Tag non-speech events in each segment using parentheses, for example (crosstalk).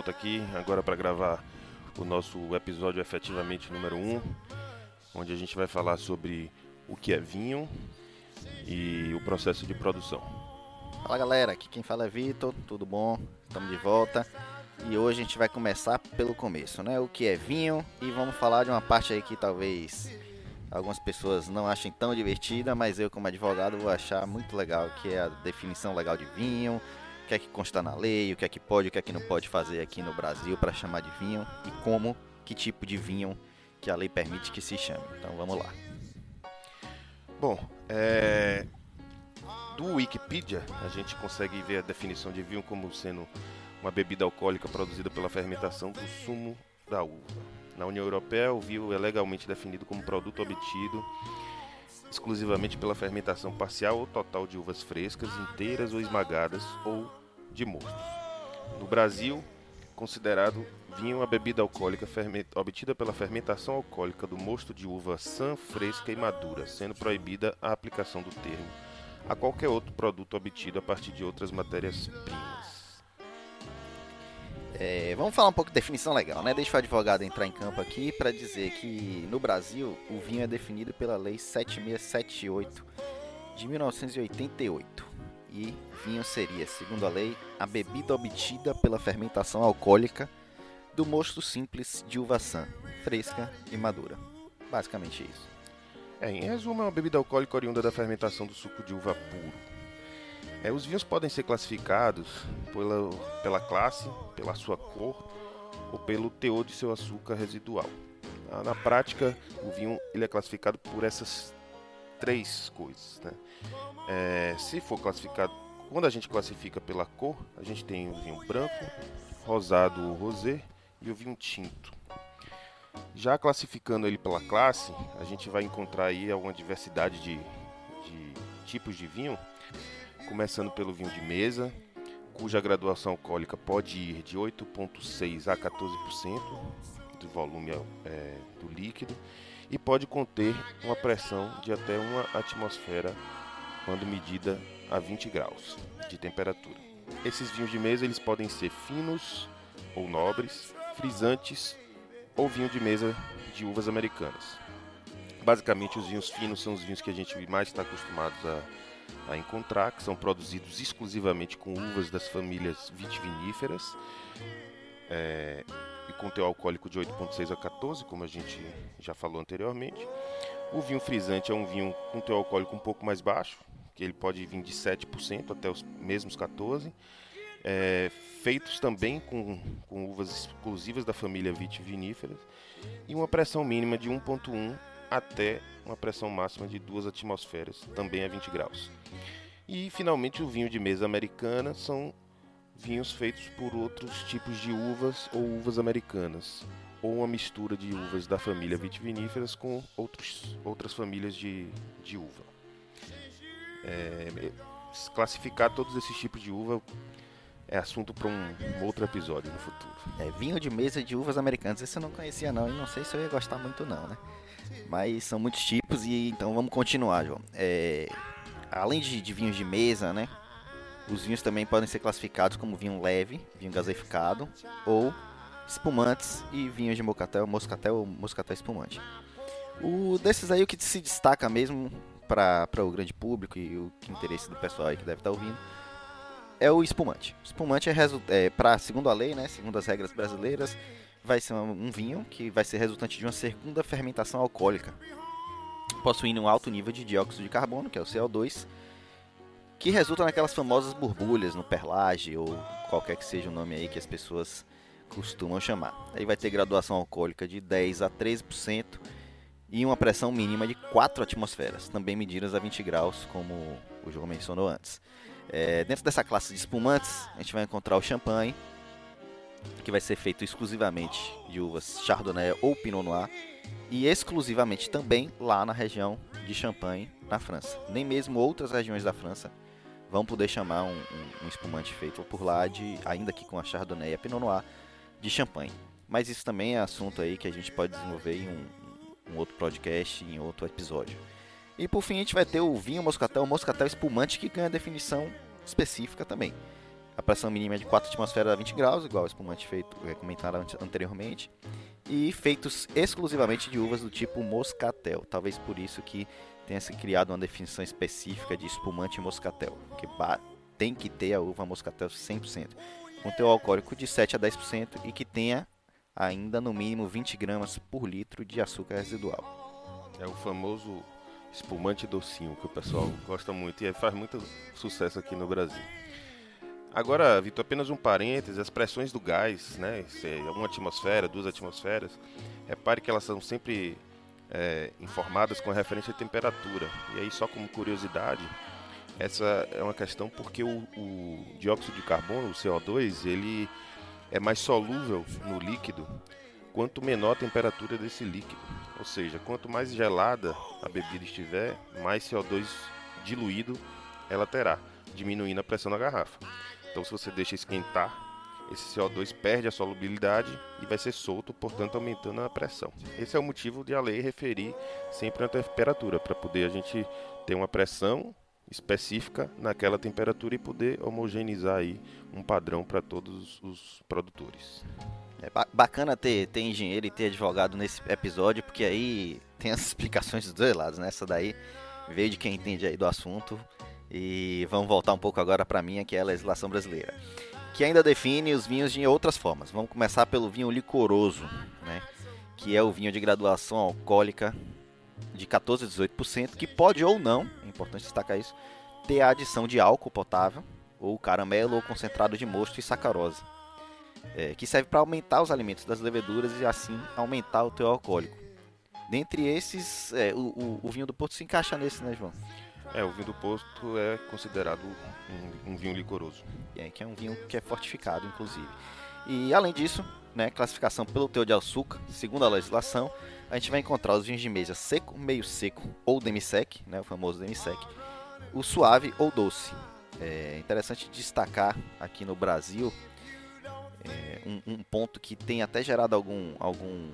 volta aqui agora para gravar o nosso episódio efetivamente número 1, um, onde a gente vai falar sobre o que é vinho e o processo de produção. Fala galera, aqui quem fala é Vitor, tudo bom? Estamos de volta e hoje a gente vai começar pelo começo, né? O que é vinho e vamos falar de uma parte aí que talvez algumas pessoas não achem tão divertida, mas eu como advogado vou achar muito legal, que é a definição legal de vinho, que é que consta na lei, o que é que pode, o que é que não pode fazer aqui no Brasil para chamar de vinho e como, que tipo de vinho que a lei permite que se chame. Então vamos lá. Bom, é... do Wikipedia a gente consegue ver a definição de vinho como sendo uma bebida alcoólica produzida pela fermentação do sumo da uva. Na União Europeia, o vinho é legalmente definido como produto obtido exclusivamente pela fermentação parcial ou total de uvas frescas, inteiras ou esmagadas ou de mostos. No Brasil, considerado vinho a bebida alcoólica obtida pela fermentação alcoólica do mosto de uva sã, fresca e madura, sendo proibida a aplicação do termo a qualquer outro produto obtido a partir de outras matérias-primas. É, vamos falar um pouco de definição legal, né? Deixa o advogado entrar em campo aqui para dizer que no Brasil o vinho é definido pela Lei 7678 de 1988. E vinho seria, segundo a lei, a bebida obtida pela fermentação alcoólica do mosto simples de uva sã, fresca e madura. Basicamente isso. É, em resumo, é uma bebida alcoólica oriunda da fermentação do suco de uva puro é, os vinhos podem ser classificados pela, pela classe, pela sua cor ou pelo teor de seu açúcar residual. Na prática, o vinho ele é classificado por essas três coisas. Né? É, se for classificado, quando a gente classifica pela cor, a gente tem o vinho branco, rosado ou rosé e o vinho tinto. Já classificando ele pela classe, a gente vai encontrar aí alguma diversidade de, de tipos de vinho começando pelo vinho de mesa, cuja graduação alcoólica pode ir de 8,6% a 14% do volume é, do líquido e pode conter uma pressão de até uma atmosfera quando medida a 20 graus de temperatura. Esses vinhos de mesa eles podem ser finos ou nobres, frisantes ou vinho de mesa de uvas americanas. Basicamente, os vinhos finos são os vinhos que a gente mais está acostumado a a encontrar, que são produzidos exclusivamente com uvas das famílias vitiviníferas é, e com teor alcoólico de 8,6 a 14, como a gente já falou anteriormente. O vinho frisante é um vinho com teor alcoólico um pouco mais baixo, que ele pode vir de 7% até os mesmos 14%. É, feitos também com, com uvas exclusivas da família vitiviníferas e uma pressão mínima de 1,1 até uma pressão máxima de 2 atmosferas, também a 20 graus. E finalmente o vinho de mesa americana são vinhos feitos por outros tipos de uvas ou uvas americanas, ou uma mistura de uvas da família vitiviníferas com outros, outras famílias de, de uva. É, classificar todos esses tipos de uva é assunto para um, um, outro episódio no futuro. É, vinho de mesa de uvas americanas, esse eu não conhecia não, e não sei se eu ia gostar muito não, né? Mas são muitos tipos e então vamos continuar, João. É, além de, de, vinhos de mesa, né? Os vinhos também podem ser classificados como vinho leve, vinho gaseificado ou espumantes e vinhos de moscatel, moscatel ou moscatel espumante. O desses aí o que se destaca mesmo para o grande público e o interesse do pessoal aí que deve estar tá ouvindo é o espumante. O espumante é, é para segundo a lei, né, segundo as regras brasileiras, vai ser um vinho que vai ser resultante de uma segunda fermentação alcoólica, possuindo um alto nível de dióxido de carbono, que é o CO2, que resulta naquelas famosas borbulhas no perlage ou qualquer que seja o nome aí que as pessoas costumam chamar. Aí vai ter graduação alcoólica de 10 a 13% e uma pressão mínima de 4 atmosferas, também medidas a 20 graus, como o João mencionou antes. É, dentro dessa classe de espumantes, a gente vai encontrar o champanhe, que vai ser feito exclusivamente de uvas Chardonnay ou Pinot Noir e exclusivamente também lá na região de Champagne, na França. Nem mesmo outras regiões da França vão poder chamar um, um, um espumante feito por lá, de, ainda que com a Chardonnay e a Pinot Noir, de Champagne. Mas isso também é assunto aí que a gente pode desenvolver em um, um outro podcast, em outro episódio. E por fim a gente vai ter o vinho moscatel, o moscatel espumante que ganha definição específica também A pressão mínima é de 4 atmosferas a 20 graus, igual o espumante feito, é, comentado anteriormente. E feitos exclusivamente de uvas do tipo moscatel. Talvez por isso que tenha se criado uma definição específica de espumante moscatel. Que tem que ter a uva moscatel 100%. Com teu alcoólico de 7 a 10% e que tenha ainda no mínimo 20 gramas por litro de açúcar residual. É o famoso espumante docinho que o pessoal gosta muito e faz muito sucesso aqui no Brasil. Agora, Vitor, apenas um parênteses, as pressões do gás, né, é uma atmosfera, duas atmosferas, repare que elas são sempre é, informadas com referência à temperatura. E aí, só como curiosidade, essa é uma questão porque o, o dióxido de carbono, o CO2, ele é mais solúvel no líquido quanto menor a temperatura desse líquido. Ou seja, quanto mais gelada a bebida estiver, mais CO2 diluído ela terá, diminuindo a pressão da garrafa. Então, se você deixa esquentar, esse CO2 perde a solubilidade e vai ser solto, portanto, aumentando a pressão. Esse é o motivo de a lei referir sempre a temperatura, para poder a gente ter uma pressão específica naquela temperatura e poder homogeneizar aí um padrão para todos os produtores. É bacana ter, ter engenheiro e ter advogado nesse episódio, porque aí tem as (laughs) explicações dos dois lados, né? Essa daí veio de quem entende aí do assunto. E vamos voltar um pouco agora para mim, que é a legislação brasileira, que ainda define os vinhos de outras formas. Vamos começar pelo vinho licoroso, né? Que é o vinho de graduação alcoólica de 14 a 18%, que pode ou não, é importante destacar isso, ter a adição de álcool potável, ou caramelo ou concentrado de mosto e sacarose, é, que serve para aumentar os alimentos das leveduras e assim aumentar o teu alcoólico. Dentre esses, é, o, o, o vinho do Porto se encaixa nesse, né, João? É, o vinho do Porto é considerado um, um vinho licoroso. É, que é um vinho que é fortificado, inclusive. E além disso, né, classificação pelo teor de açúcar, segundo a legislação, a gente vai encontrar os vinhos de mesa seco, meio seco ou demi-sec, né, o famoso demi-sec, o suave ou doce. É interessante destacar aqui no Brasil é, um, um, ponto que tem até gerado algum, algum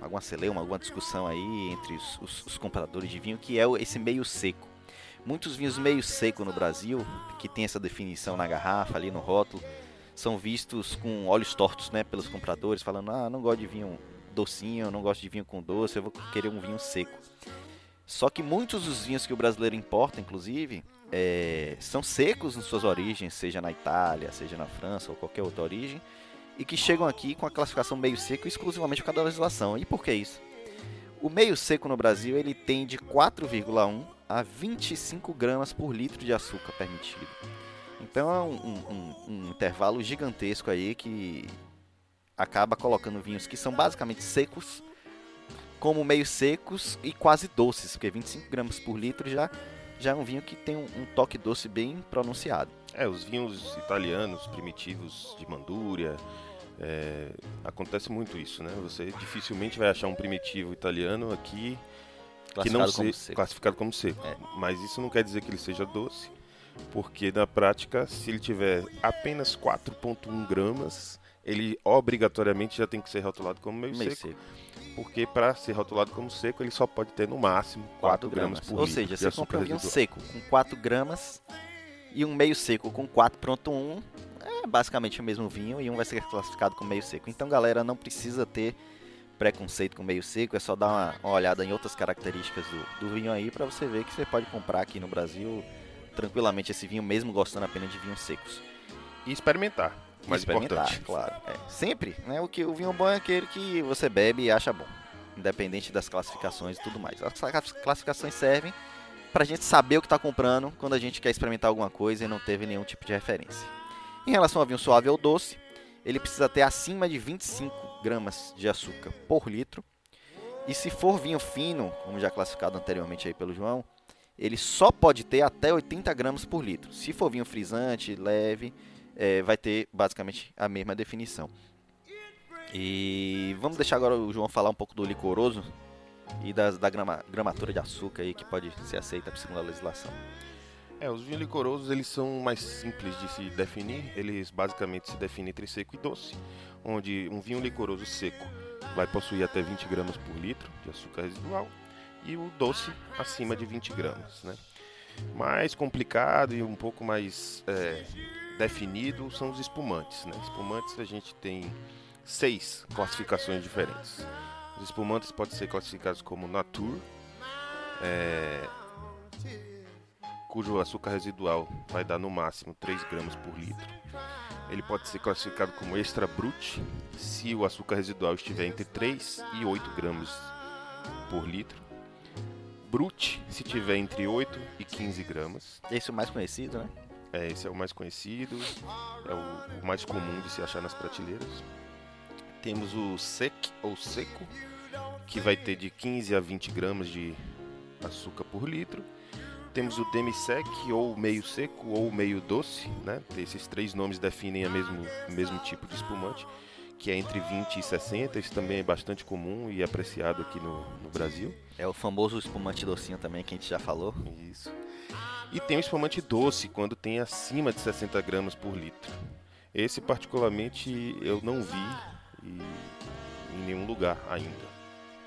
alguma celeuma, alguma discussão aí entre os, os, os compradores de vinho, que é esse meio seco. Muitos vinhos meio seco no Brasil, que tem essa definição na garrafa, ali no rótulo, são vistos com olhos tortos, né, pelos compradores, falando: "Ah, não gosto de vinho docinho, não gosto de vinho com doce, eu vou querer um vinho seco". Só que muitos dos vinhos que o brasileiro importa, inclusive, é, são secos em suas origens, seja na Itália, seja na França ou qualquer outra origem, e que chegam aqui com a classificação meio seco exclusivamente por causa da legislação. E por que isso? O meio seco no Brasil ele tem de 4,1 a 25 gramas por litro de açúcar permitido. Então é um, um, um, intervalo gigantesco aí que acaba colocando vinhos que são basicamente secos, como meio secos e quase doces, porque 25 gramas por litro já, já é um vinho que tem um, um toque doce bem pronunciado. É, os vinhos italianos primitivos de Mandúria, é, acontece muito isso, né? Você dificilmente vai achar um primitivo italiano aqui que não como seco. classificado como seco. É. Mas isso não quer dizer que ele seja doce, porque na prática, se ele tiver apenas 4,1 gramas, ele obrigatoriamente já tem que ser rotulado como meio, meio seco, seco. Porque para ser rotulado como seco, ele só pode ter no máximo 4, 4 gramas. por Ou seja, você compra um vinho seco com 4 gramas e um meio seco com 4,1 é basicamente o mesmo vinho e um vai ser classificado como meio seco. Então, galera, não precisa ter preconceito com meio seco, é só dar uma, uma olhada em outras características do, do vinho aí para você ver que você pode comprar aqui no Brasil tranquilamente esse vinho, mesmo gostando apenas de vinhos secos. E experimentar, mais experimentar, importante. claro. É. Sempre, né? O que o vinho bom é aquele que você bebe e acha bom, independente das classificações e tudo mais. As classificações servem para a gente saber o que está comprando quando a gente quer experimentar alguma coisa e não teve nenhum tipo de referência. Em relação ao vinho suave ou doce, ele precisa ter acima de 25 gramas de açúcar por litro. E se for vinho fino, como já classificado anteriormente aí pelo João, ele só pode ter até 80 gramas por litro. Se for vinho frisante, leve, é, vai ter basicamente a mesma definição. E vamos deixar agora o João falar um pouco do licoroso e das, da grama, gramatura de açúcar aí que pode ser aceita segundo a legislação. É, os vinhos licorosos eles são mais simples de se definir. Eles basicamente se definem entre seco e doce, onde um vinho licoroso seco vai possuir até 20 gramas por litro de açúcar residual e o doce acima de 20 gramas, né? Mais complicado e um pouco mais é, definido são os espumantes. Né? Espumantes a gente tem seis classificações diferentes. Os espumantes podem ser classificados como Natur, é, cujo açúcar residual vai dar no máximo 3 gramas por litro. Ele pode ser classificado como Extra Brut, se o açúcar residual estiver entre 3 e 8 gramas por litro. Brut, se tiver entre 8 e 15 gramas. Esse é o mais conhecido, né? É, esse é o mais conhecido, é o, o mais comum de se achar nas prateleiras. Temos o sec ou seco, que vai ter de 15 a 20 gramas de açúcar por litro. Temos o demi-sec ou meio seco ou meio doce, né? Esses três nomes definem o mesmo, mesmo tipo de espumante, que é entre 20 e 60. Isso também é bastante comum e apreciado aqui no, no Brasil. É o famoso espumante docinho também, que a gente já falou. Isso. E tem o espumante doce, quando tem acima de 60 gramas por litro. Esse, particularmente, eu não vi em nenhum lugar ainda.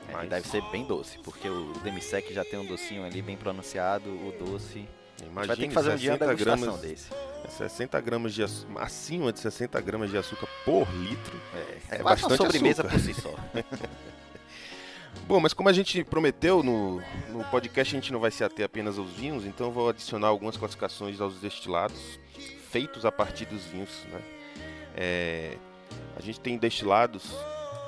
É, Mas- Deve ser bem doce, porque o demisec já tem um docinho ali bem pronunciado, o doce. a gente vai ter que fazer um dia uma 60 degustação gramas, desse. 60 gramas de açu- acima de 60 gramas de açúcar por litro. É, É é quase uma bastante sobremesa açúcar. por si só. (laughs) Bom, mas como a gente prometeu no, no podcast, a gente não vai se ater apenas aos vinhos, então eu vou adicionar algumas classificações aos destilados feitos a partir dos vinhos. Né? É, a gente tem destilados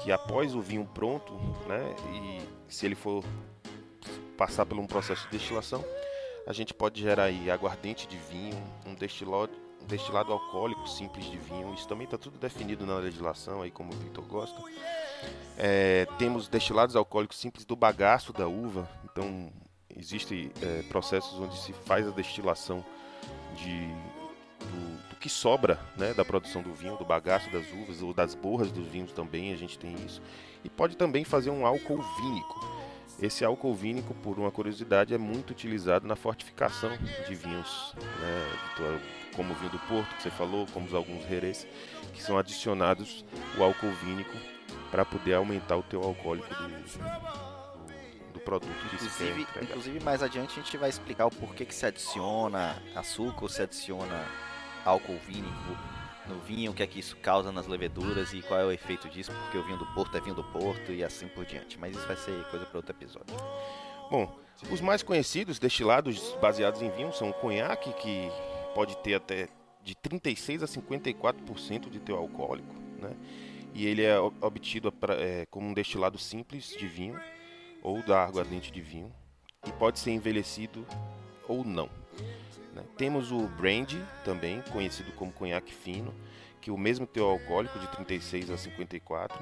que após o vinho pronto, né, e se ele for passar por um processo de destilação, a gente pode gerar aí aguardente de vinho, um destilado, um destilado alcoólico simples de vinho. Isso também está tudo definido na legislação, aí como o Victor gosta. É, temos destilados alcoólicos simples do bagaço da uva. Então, existem é, processos onde se faz a destilação de, que sobra né, da produção do vinho, do bagaço das uvas ou das borras dos vinhos também, a gente tem isso. E pode também fazer um álcool vínico. Esse álcool vínico, por uma curiosidade, é muito utilizado na fortificação de vinhos, né, como o vinho do Porto, que você falou, como alguns herês, que são adicionados o álcool vínico para poder aumentar o teu alcoólico do, do, do produto que se quer Inclusive, entregar. inclusive, mais adiante a gente vai explicar o porquê que se adiciona açúcar ou se adiciona álcool vínico no vinho, o que é que isso causa nas leveduras e qual é o efeito disso, porque o vinho do Porto é vinho do Porto e assim por diante. Mas isso vai ser coisa para outro episódio. Bom, os mais conhecidos destilados baseados em vinho são o conhaque, que pode ter até de 36 a 54% de teu alcoólico, né? E ele é ob- obtido é, como um destilado simples de vinho ou da aguardente de vinho e pode ser envelhecido ou não. Né? Temos o brandy também, conhecido como conhaque fino, que o mesmo teor alcoólico de 36 a 54,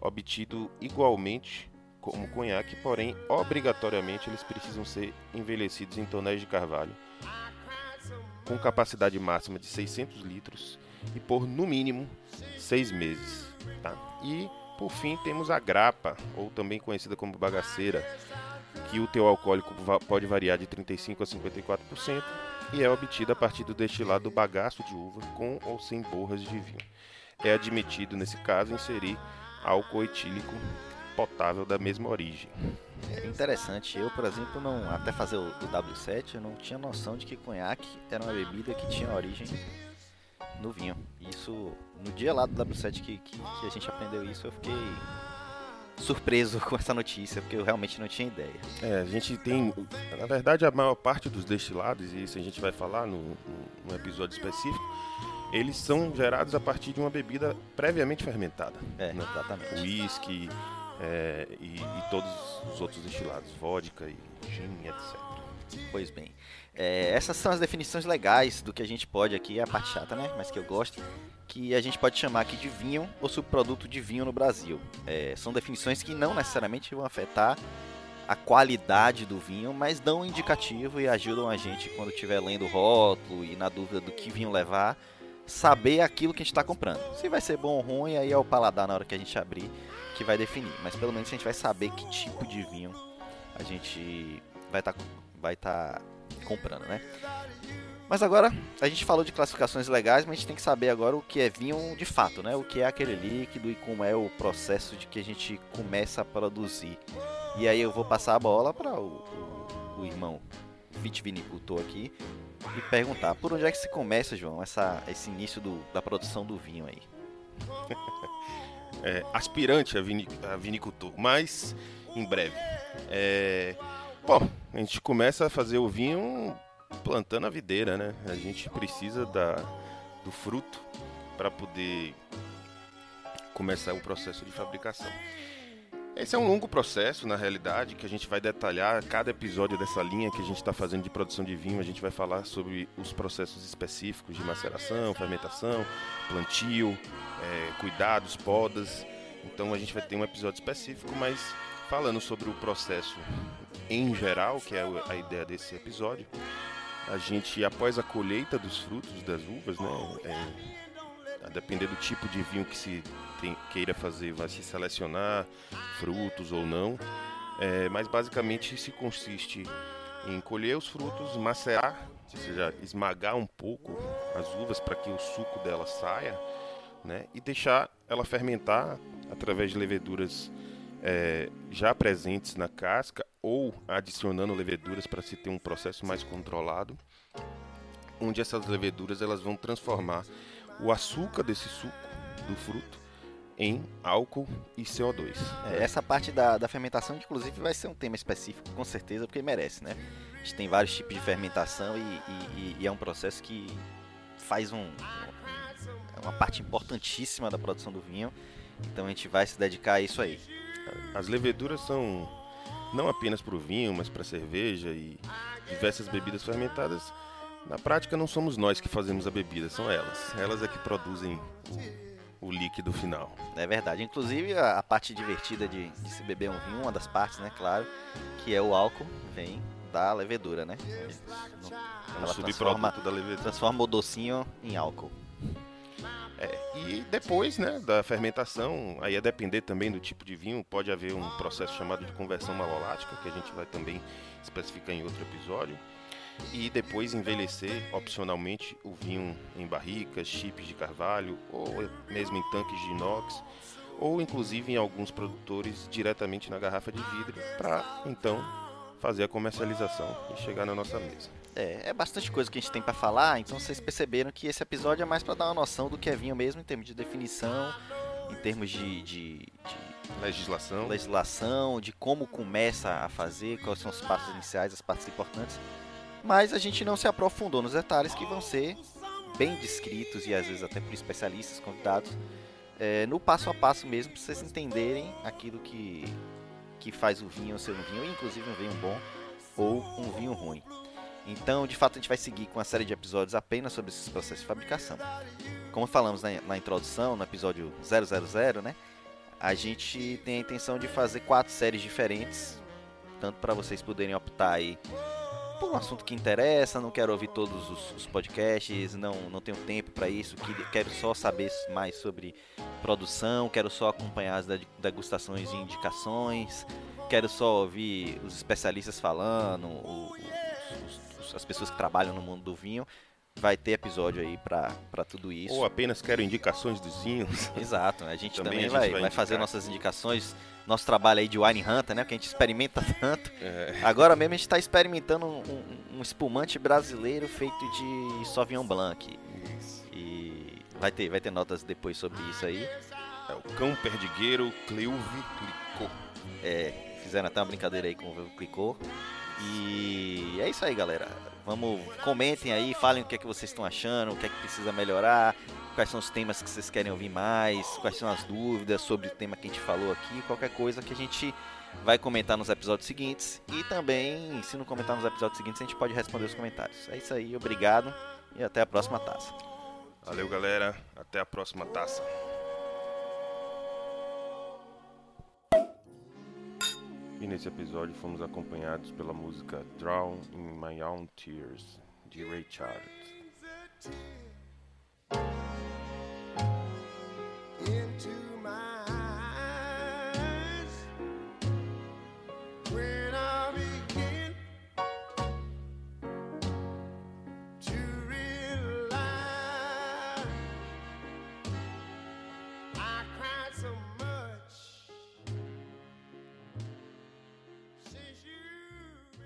obtido igualmente como conhaque, porém obrigatoriamente eles precisam ser envelhecidos em tonéis de carvalho, com capacidade máxima de 600 litros e por no mínimo 6 meses. Tá? E por fim temos a grapa, ou também conhecida como bagaceira, que o teu alcoólico pode variar de 35 a 54% e é obtida a partir do destilado do bagaço de uva com ou sem borras de vinho. É admitido nesse caso inserir álcool etílico potável da mesma origem. É interessante, eu, por exemplo, não até fazer o, o W7, eu não tinha noção de que conhaque era uma bebida que tinha origem no vinho. Isso, no dia lá do W7 que, que, que a gente aprendeu isso, eu fiquei surpreso (laughs) com essa notícia, porque eu realmente não tinha ideia. É, a gente tem, na verdade, a maior parte dos destilados, e isso a gente vai falar no, no episódio específico, eles são gerados a partir de uma bebida previamente fermentada. É, né? exatamente. Whisky é, e, e todos os outros destilados, vodka e gin, etc. Pois bem, é, essas são as definições legais do que a gente pode aqui, é a parte chata, né? Mas que eu gosto, que a gente pode chamar aqui de vinho ou subproduto de vinho no Brasil. É, são definições que não necessariamente vão afetar a qualidade do vinho, mas dão um indicativo e ajudam a gente quando estiver lendo o rótulo e na dúvida do que vinho levar, saber aquilo que a gente está comprando. Se vai ser bom ou ruim, aí é o paladar na hora que a gente abrir que vai definir. Mas pelo menos a gente vai saber que tipo de vinho a gente vai estar vai tá comprando, né? Mas agora a gente falou de classificações legais, mas a gente tem que saber agora o que é vinho de fato, né? O que é aquele líquido e como é o processo de que a gente começa a produzir. E aí eu vou passar a bola para o, o, o irmão vitivinicultor aqui, e perguntar, por onde é que se começa, João, essa, esse início do, da produção do vinho aí? (laughs) é, aspirante a, vini, a vinicultor, mas em breve. É, bom, a gente começa a fazer o vinho plantando a videira, né? A gente precisa da, do fruto para poder começar o processo de fabricação. Esse é um longo processo, na realidade, que a gente vai detalhar cada episódio dessa linha que a gente está fazendo de produção de vinho. A gente vai falar sobre os processos específicos de maceração, fermentação, plantio, é, cuidados, podas. Então a gente vai ter um episódio específico, mas falando sobre o processo em geral, que é a ideia desse episódio, a gente, após a colheita dos frutos das uvas, né, é, a depender do tipo de vinho que se tem, queira fazer vai se selecionar frutos ou não, é, mas basicamente se consiste em colher os frutos, macerar, ou seja, esmagar um pouco as uvas para que o suco dela saia, né, e deixar ela fermentar através de leveduras é, já presentes na casca ou adicionando leveduras para se ter um processo mais controlado, onde essas leveduras elas vão transformar o açúcar desse suco do fruto em álcool e CO2. É, essa parte da, da fermentação, inclusive, vai ser um tema específico, com certeza, porque merece, né? A gente tem vários tipos de fermentação e, e, e é um processo que faz um, uma parte importantíssima da produção do vinho. Então a gente vai se dedicar a isso aí. As leveduras são não apenas para o vinho, mas para cerveja e diversas bebidas fermentadas. Na prática, não somos nós que fazemos a bebida, são elas. Elas é que produzem o o líquido final. É verdade. Inclusive, a, a parte divertida de, de, se beber um vinho, uma das partes, né, claro, que é o álcool, vem da levedura, né? É um subproduto da levedura. Transforma o docinho em álcool. É, e depois, né, da fermentação, aí a depender também do tipo de vinho, pode haver um processo chamado de conversão malolática, que a gente vai também especificar em outro episódio e depois envelhecer opcionalmente o vinho em barricas, chips de carvalho ou mesmo em tanques de inox ou inclusive em alguns produtores diretamente na garrafa de vidro para então fazer a comercialização e chegar na nossa mesa. É, é bastante coisa que a gente tem para falar, então vocês perceberam que esse episódio é mais para dar uma noção do que é vinho mesmo em termos de definição, em termos de, de, de legislação. legislação, de como começa a fazer, quais são os passos iniciais, as partes importantes mas a gente não se aprofundou nos detalhes que vão ser bem descritos e às vezes até por especialistas convidados é, no passo a passo mesmo para vocês entenderem aquilo que, que faz o vinho ser um vinho, inclusive um vinho bom ou um vinho ruim. Então, de fato, a gente vai seguir com uma série de episódios apenas sobre esses processos de fabricação. Como falamos na, na introdução, no episódio 000, né? A gente tem a intenção de fazer quatro séries diferentes, tanto para vocês poderem optar aí por um assunto que interessa, não quero ouvir todos os, os podcasts, não, não tenho tempo para isso, que, quero só saber mais sobre produção, quero só acompanhar as degustações e indicações, quero só ouvir os especialistas falando, os, os, as pessoas que trabalham no mundo do vinho. Vai ter episódio aí para tudo isso. Ou apenas quero indicações dos vinhos. (laughs) Exato, a gente também, também a gente vai, vai, vai fazer nossas indicações nosso trabalho aí de wine hunter, né? Que a gente experimenta (laughs) tanto. É. Agora mesmo a gente está experimentando um, um, um, espumante brasileiro feito de Sauvignon Blanc. Isso. E vai ter, vai ter notas depois sobre isso aí. É o cão perdigueiro Cleuve Clicô. É, fizeram até uma brincadeira aí com o Clicô. E é isso aí, galera. Vamos, comentem aí, falem o que é que vocês estão achando, o que é que precisa melhorar, quais são os temas que vocês querem ouvir mais, quais são as dúvidas sobre o tema que a gente falou aqui, qualquer coisa que a gente vai comentar nos episódios seguintes. E também, se não comentar nos episódios seguintes, a gente pode responder os comentários. É isso aí, obrigado e até a próxima taça. Valeu, galera. Até a próxima taça. E nesse episódio fomos acompanhados pela música Drown in My Own Tears, de Ray Charles.